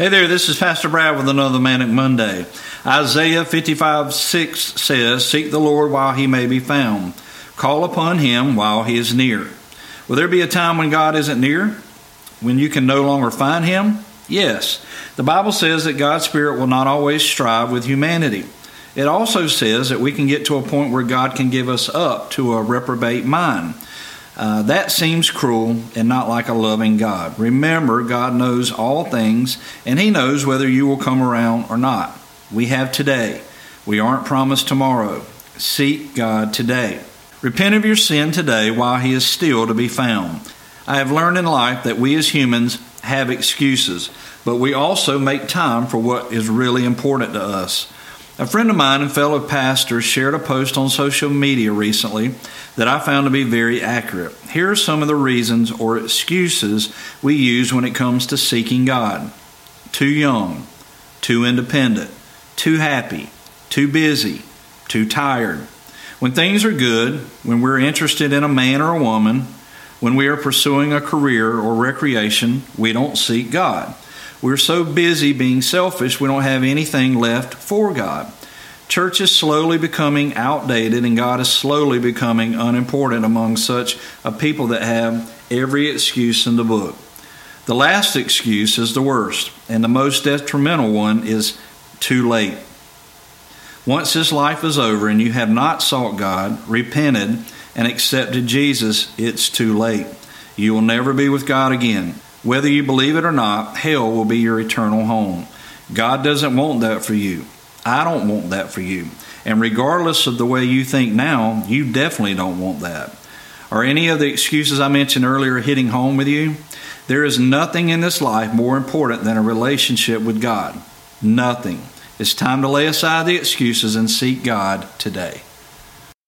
Hey there, this is Pastor Brad with another Manic Monday. Isaiah 55 6 says, Seek the Lord while he may be found, call upon him while he is near. Will there be a time when God isn't near? When you can no longer find him? Yes. The Bible says that God's Spirit will not always strive with humanity. It also says that we can get to a point where God can give us up to a reprobate mind. Uh, that seems cruel and not like a loving God. Remember, God knows all things, and He knows whether you will come around or not. We have today. We aren't promised tomorrow. Seek God today. Repent of your sin today while He is still to be found. I have learned in life that we as humans have excuses, but we also make time for what is really important to us. A friend of mine and fellow pastor shared a post on social media recently that I found to be very accurate. Here are some of the reasons or excuses we use when it comes to seeking God too young, too independent, too happy, too busy, too tired. When things are good, when we're interested in a man or a woman, when we are pursuing a career or recreation, we don't seek God. We're so busy being selfish, we don't have anything left for God. Church is slowly becoming outdated, and God is slowly becoming unimportant among such a people that have every excuse in the book. The last excuse is the worst, and the most detrimental one is too late. Once this life is over and you have not sought God, repented, and accepted Jesus, it's too late. You will never be with God again. Whether you believe it or not, hell will be your eternal home. God doesn't want that for you. I don't want that for you. And regardless of the way you think now, you definitely don't want that. Are any of the excuses I mentioned earlier hitting home with you? There is nothing in this life more important than a relationship with God. Nothing. It's time to lay aside the excuses and seek God today.